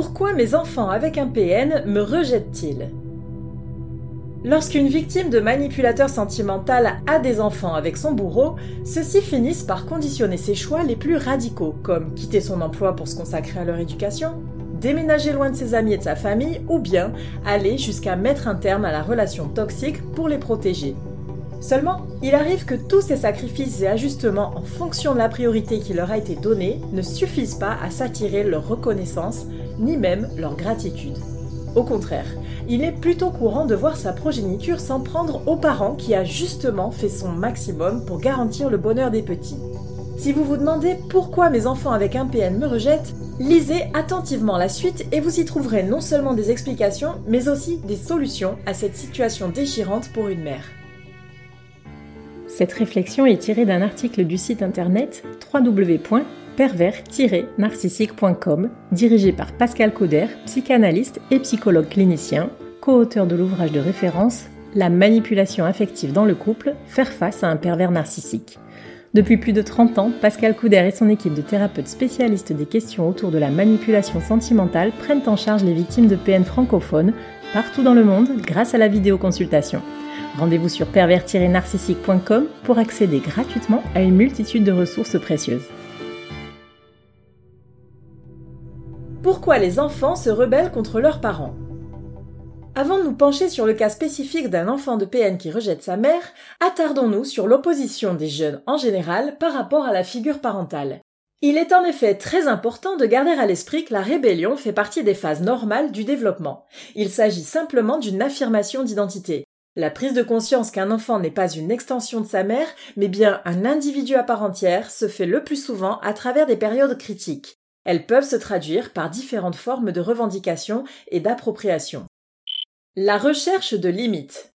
Pourquoi mes enfants avec un PN me rejettent-ils? Lorsqu'une victime de manipulateur sentimental a des enfants avec son bourreau, ceux-ci finissent par conditionner ses choix les plus radicaux, comme quitter son emploi pour se consacrer à leur éducation, déménager loin de ses amis et de sa famille, ou bien aller jusqu'à mettre un terme à la relation toxique pour les protéger. Seulement, il arrive que tous ces sacrifices et ajustements en fonction de la priorité qui leur a été donnée ne suffisent pas à s'attirer leur reconnaissance, ni même leur gratitude. Au contraire, il est plutôt courant de voir sa progéniture s'en prendre aux parents qui a justement fait son maximum pour garantir le bonheur des petits. Si vous vous demandez pourquoi mes enfants avec un PN me rejettent, lisez attentivement la suite et vous y trouverez non seulement des explications, mais aussi des solutions à cette situation déchirante pour une mère. Cette réflexion est tirée d'un article du site internet www.pervers-narcissique.com, dirigé par Pascal Cauder, psychanalyste et psychologue clinicien, co-auteur de l'ouvrage de référence La manipulation affective dans le couple, faire face à un pervers narcissique. Depuis plus de 30 ans, Pascal Couder et son équipe de thérapeutes spécialistes des questions autour de la manipulation sentimentale prennent en charge les victimes de PN francophones partout dans le monde grâce à la vidéoconsultation. Rendez-vous sur pervers-narcissique.com pour accéder gratuitement à une multitude de ressources précieuses. Les enfants se rebellent contre leurs parents Avant de nous pencher sur le cas spécifique d'un enfant de PN qui rejette sa mère, attardons-nous sur l'opposition des jeunes en général par rapport à la figure parentale. Il est en effet très important de garder à l'esprit que la rébellion fait partie des phases normales du développement. Il s'agit simplement d'une affirmation d'identité. La prise de conscience qu'un enfant n'est pas une extension de sa mère, mais bien un individu à part entière, se fait le plus souvent à travers des périodes critiques. Elles peuvent se traduire par différentes formes de revendication et d'appropriation. La recherche de limites.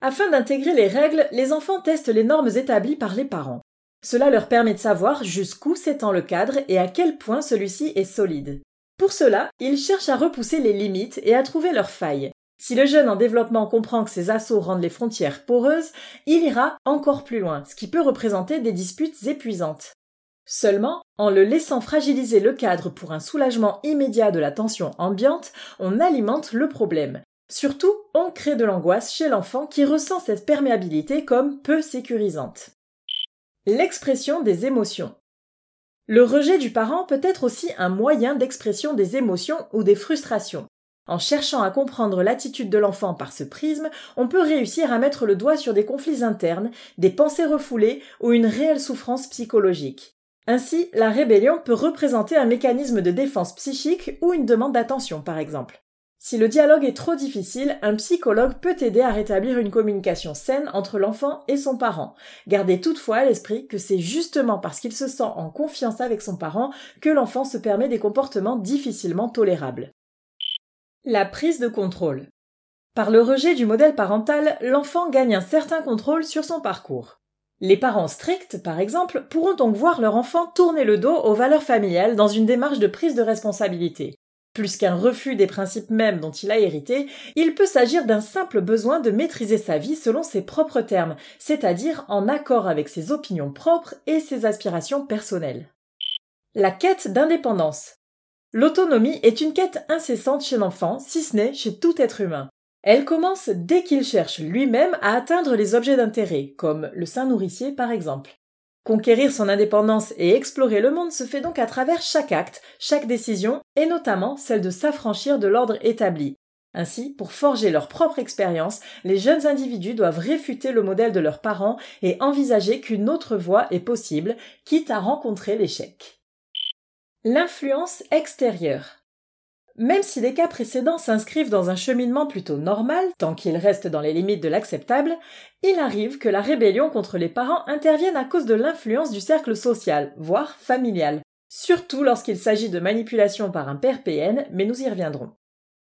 Afin d'intégrer les règles, les enfants testent les normes établies par les parents. Cela leur permet de savoir jusqu'où s'étend le cadre et à quel point celui-ci est solide. Pour cela, ils cherchent à repousser les limites et à trouver leurs failles. Si le jeune en développement comprend que ces assauts rendent les frontières poreuses, il ira encore plus loin, ce qui peut représenter des disputes épuisantes. Seulement, en le laissant fragiliser le cadre pour un soulagement immédiat de la tension ambiante, on alimente le problème. Surtout, on crée de l'angoisse chez l'enfant qui ressent cette perméabilité comme peu sécurisante. L'expression des émotions. Le rejet du parent peut être aussi un moyen d'expression des émotions ou des frustrations. En cherchant à comprendre l'attitude de l'enfant par ce prisme, on peut réussir à mettre le doigt sur des conflits internes, des pensées refoulées ou une réelle souffrance psychologique. Ainsi, la rébellion peut représenter un mécanisme de défense psychique ou une demande d'attention, par exemple. Si le dialogue est trop difficile, un psychologue peut aider à rétablir une communication saine entre l'enfant et son parent. Gardez toutefois à l'esprit que c'est justement parce qu'il se sent en confiance avec son parent que l'enfant se permet des comportements difficilement tolérables. La prise de contrôle. Par le rejet du modèle parental, l'enfant gagne un certain contrôle sur son parcours. Les parents stricts, par exemple, pourront donc voir leur enfant tourner le dos aux valeurs familiales dans une démarche de prise de responsabilité. Plus qu'un refus des principes mêmes dont il a hérité, il peut s'agir d'un simple besoin de maîtriser sa vie selon ses propres termes, c'est-à-dire en accord avec ses opinions propres et ses aspirations personnelles. La quête d'indépendance. L'autonomie est une quête incessante chez l'enfant, si ce n'est chez tout être humain. Elle commence dès qu'il cherche lui-même à atteindre les objets d'intérêt, comme le sein nourricier par exemple. Conquérir son indépendance et explorer le monde se fait donc à travers chaque acte, chaque décision, et notamment celle de s'affranchir de l'ordre établi. Ainsi, pour forger leur propre expérience, les jeunes individus doivent réfuter le modèle de leurs parents et envisager qu'une autre voie est possible, quitte à rencontrer l'échec. L'influence extérieure. Même si les cas précédents s'inscrivent dans un cheminement plutôt normal, tant qu'ils restent dans les limites de l'acceptable, il arrive que la rébellion contre les parents intervienne à cause de l'influence du cercle social, voire familial, surtout lorsqu'il s'agit de manipulation par un père PN, mais nous y reviendrons.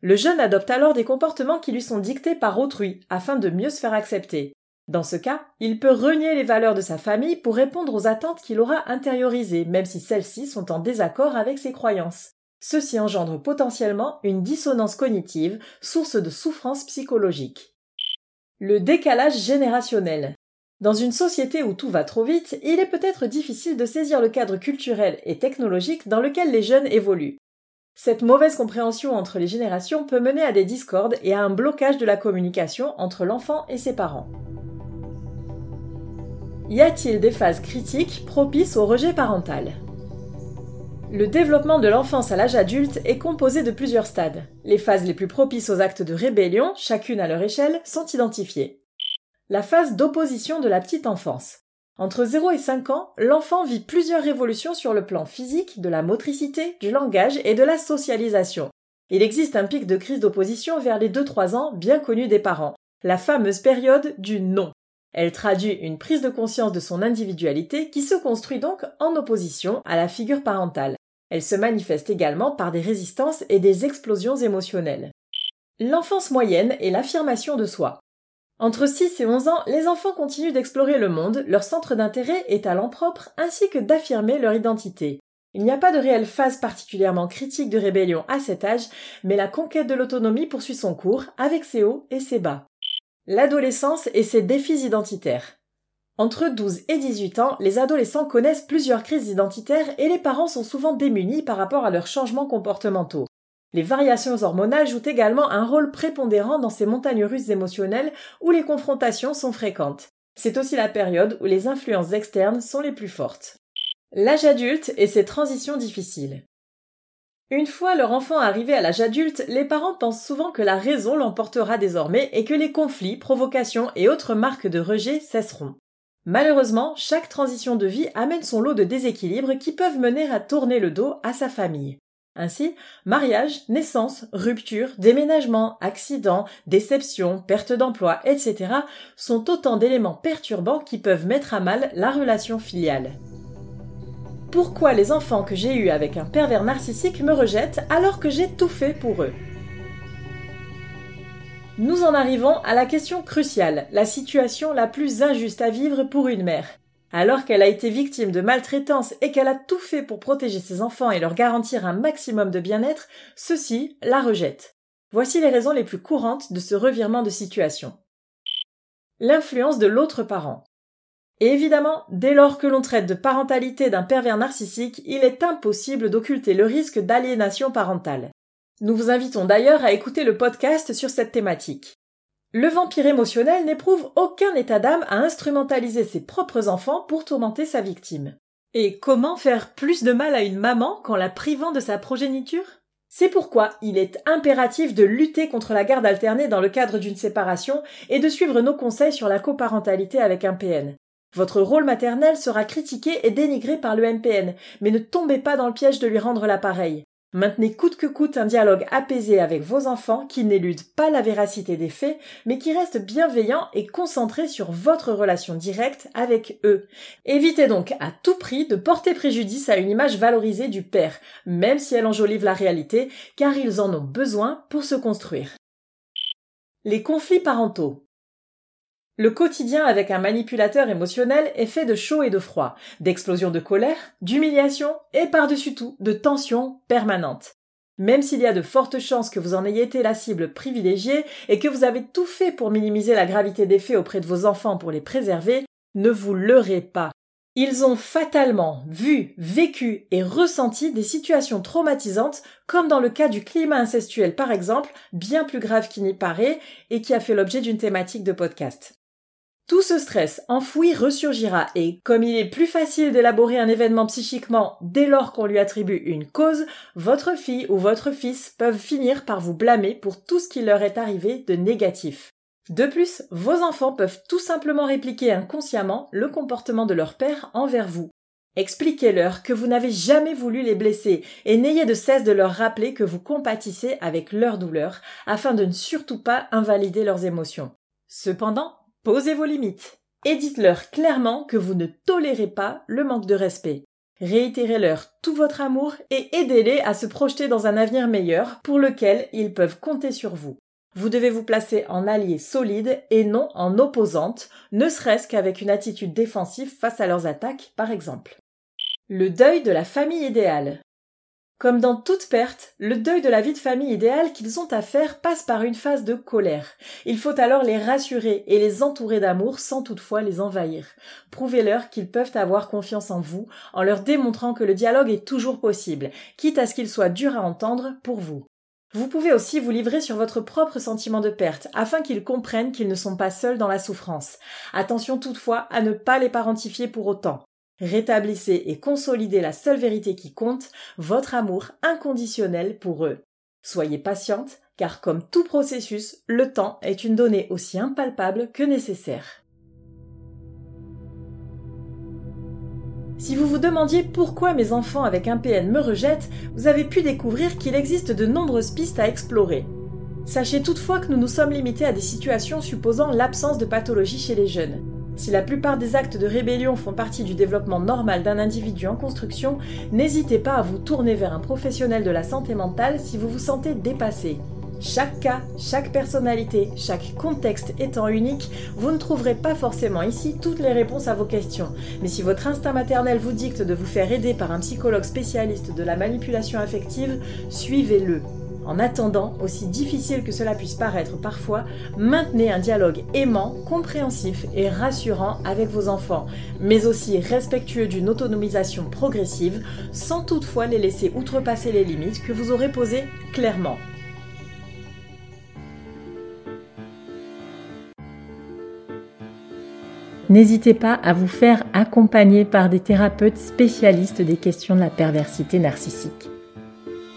Le jeune adopte alors des comportements qui lui sont dictés par autrui, afin de mieux se faire accepter. Dans ce cas, il peut renier les valeurs de sa famille pour répondre aux attentes qu'il aura intériorisées, même si celles-ci sont en désaccord avec ses croyances. Ceci engendre potentiellement une dissonance cognitive, source de souffrance psychologique. Le décalage générationnel. Dans une société où tout va trop vite, il est peut-être difficile de saisir le cadre culturel et technologique dans lequel les jeunes évoluent. Cette mauvaise compréhension entre les générations peut mener à des discordes et à un blocage de la communication entre l'enfant et ses parents. Y a-t-il des phases critiques propices au rejet parental? Le développement de l'enfance à l'âge adulte est composé de plusieurs stades. Les phases les plus propices aux actes de rébellion, chacune à leur échelle, sont identifiées. La phase d'opposition de la petite enfance. Entre 0 et 5 ans, l'enfant vit plusieurs révolutions sur le plan physique, de la motricité, du langage et de la socialisation. Il existe un pic de crise d'opposition vers les 2-3 ans bien connu des parents, la fameuse période du non. Elle traduit une prise de conscience de son individualité qui se construit donc en opposition à la figure parentale. Elle se manifeste également par des résistances et des explosions émotionnelles. L'enfance moyenne est l'affirmation de soi. Entre 6 et 11 ans, les enfants continuent d'explorer le monde, leur centre d'intérêt est talent propre, ainsi que d'affirmer leur identité. Il n'y a pas de réelle phase particulièrement critique de rébellion à cet âge, mais la conquête de l'autonomie poursuit son cours, avec ses hauts et ses bas. L'adolescence et ses défis identitaires. Entre 12 et 18 ans, les adolescents connaissent plusieurs crises identitaires et les parents sont souvent démunis par rapport à leurs changements comportementaux. Les variations hormonales jouent également un rôle prépondérant dans ces montagnes russes émotionnelles où les confrontations sont fréquentes. C'est aussi la période où les influences externes sont les plus fortes. L'âge adulte et ses transitions difficiles. Une fois leur enfant arrivé à l'âge adulte, les parents pensent souvent que la raison l'emportera désormais et que les conflits, provocations et autres marques de rejet cesseront. Malheureusement, chaque transition de vie amène son lot de déséquilibres qui peuvent mener à tourner le dos à sa famille. Ainsi, mariage, naissance, rupture, déménagement, accident, déception, perte d'emploi, etc. sont autant d'éléments perturbants qui peuvent mettre à mal la relation filiale. Pourquoi les enfants que j'ai eus avec un pervers narcissique me rejettent alors que j'ai tout fait pour eux? Nous en arrivons à la question cruciale, la situation la plus injuste à vivre pour une mère. Alors qu'elle a été victime de maltraitance et qu'elle a tout fait pour protéger ses enfants et leur garantir un maximum de bien-être, ceux-ci la rejettent. Voici les raisons les plus courantes de ce revirement de situation. L'influence de l'autre parent. Et évidemment, dès lors que l'on traite de parentalité d'un pervers narcissique, il est impossible d'occulter le risque d'aliénation parentale. Nous vous invitons d'ailleurs à écouter le podcast sur cette thématique. Le vampire émotionnel n'éprouve aucun état d'âme à instrumentaliser ses propres enfants pour tourmenter sa victime. Et comment faire plus de mal à une maman qu'en la privant de sa progéniture? C'est pourquoi il est impératif de lutter contre la garde alternée dans le cadre d'une séparation et de suivre nos conseils sur la coparentalité avec un PN. Votre rôle maternel sera critiqué et dénigré par le MPN, mais ne tombez pas dans le piège de lui rendre l'appareil. Maintenez coûte que coûte un dialogue apaisé avec vos enfants qui n'élude pas la véracité des faits, mais qui reste bienveillant et concentré sur votre relation directe avec eux. Évitez donc à tout prix de porter préjudice à une image valorisée du père, même si elle enjolive la réalité, car ils en ont besoin pour se construire. Les conflits parentaux. Le quotidien avec un manipulateur émotionnel est fait de chaud et de froid, d'explosions de colère, d'humiliation et par-dessus tout de tensions permanentes. Même s'il y a de fortes chances que vous en ayez été la cible privilégiée et que vous avez tout fait pour minimiser la gravité des faits auprès de vos enfants pour les préserver, ne vous leurrez pas. Ils ont fatalement vu, vécu et ressenti des situations traumatisantes, comme dans le cas du climat incestuel par exemple, bien plus grave qu'il n'y paraît, et qui a fait l'objet d'une thématique de podcast. Tout ce stress enfoui ressurgira et, comme il est plus facile d'élaborer un événement psychiquement dès lors qu'on lui attribue une cause, votre fille ou votre fils peuvent finir par vous blâmer pour tout ce qui leur est arrivé de négatif. De plus, vos enfants peuvent tout simplement répliquer inconsciemment le comportement de leur père envers vous. Expliquez-leur que vous n'avez jamais voulu les blesser et n'ayez de cesse de leur rappeler que vous compatissez avec leur douleur afin de ne surtout pas invalider leurs émotions. Cependant, Posez vos limites et dites-leur clairement que vous ne tolérez pas le manque de respect. Réitérez-leur tout votre amour et aidez-les à se projeter dans un avenir meilleur pour lequel ils peuvent compter sur vous. Vous devez vous placer en allié solide et non en opposante, ne serait-ce qu'avec une attitude défensive face à leurs attaques, par exemple. Le deuil de la famille idéale. Comme dans toute perte, le deuil de la vie de famille idéale qu'ils ont à faire passe par une phase de colère. Il faut alors les rassurer et les entourer d'amour sans toutefois les envahir. Prouvez-leur qu'ils peuvent avoir confiance en vous en leur démontrant que le dialogue est toujours possible, quitte à ce qu'il soit dur à entendre pour vous. Vous pouvez aussi vous livrer sur votre propre sentiment de perte afin qu'ils comprennent qu'ils ne sont pas seuls dans la souffrance. Attention toutefois à ne pas les parentifier pour autant. Rétablissez et consolidez la seule vérité qui compte, votre amour inconditionnel pour eux. Soyez patiente, car comme tout processus, le temps est une donnée aussi impalpable que nécessaire. Si vous vous demandiez pourquoi mes enfants avec un PN me rejettent, vous avez pu découvrir qu'il existe de nombreuses pistes à explorer. Sachez toutefois que nous nous sommes limités à des situations supposant l'absence de pathologie chez les jeunes. Si la plupart des actes de rébellion font partie du développement normal d'un individu en construction, n'hésitez pas à vous tourner vers un professionnel de la santé mentale si vous vous sentez dépassé. Chaque cas, chaque personnalité, chaque contexte étant unique, vous ne trouverez pas forcément ici toutes les réponses à vos questions. Mais si votre instinct maternel vous dicte de vous faire aider par un psychologue spécialiste de la manipulation affective, suivez-le. En attendant, aussi difficile que cela puisse paraître parfois, maintenez un dialogue aimant, compréhensif et rassurant avec vos enfants, mais aussi respectueux d'une autonomisation progressive, sans toutefois les laisser outrepasser les limites que vous aurez posées clairement. N'hésitez pas à vous faire accompagner par des thérapeutes spécialistes des questions de la perversité narcissique.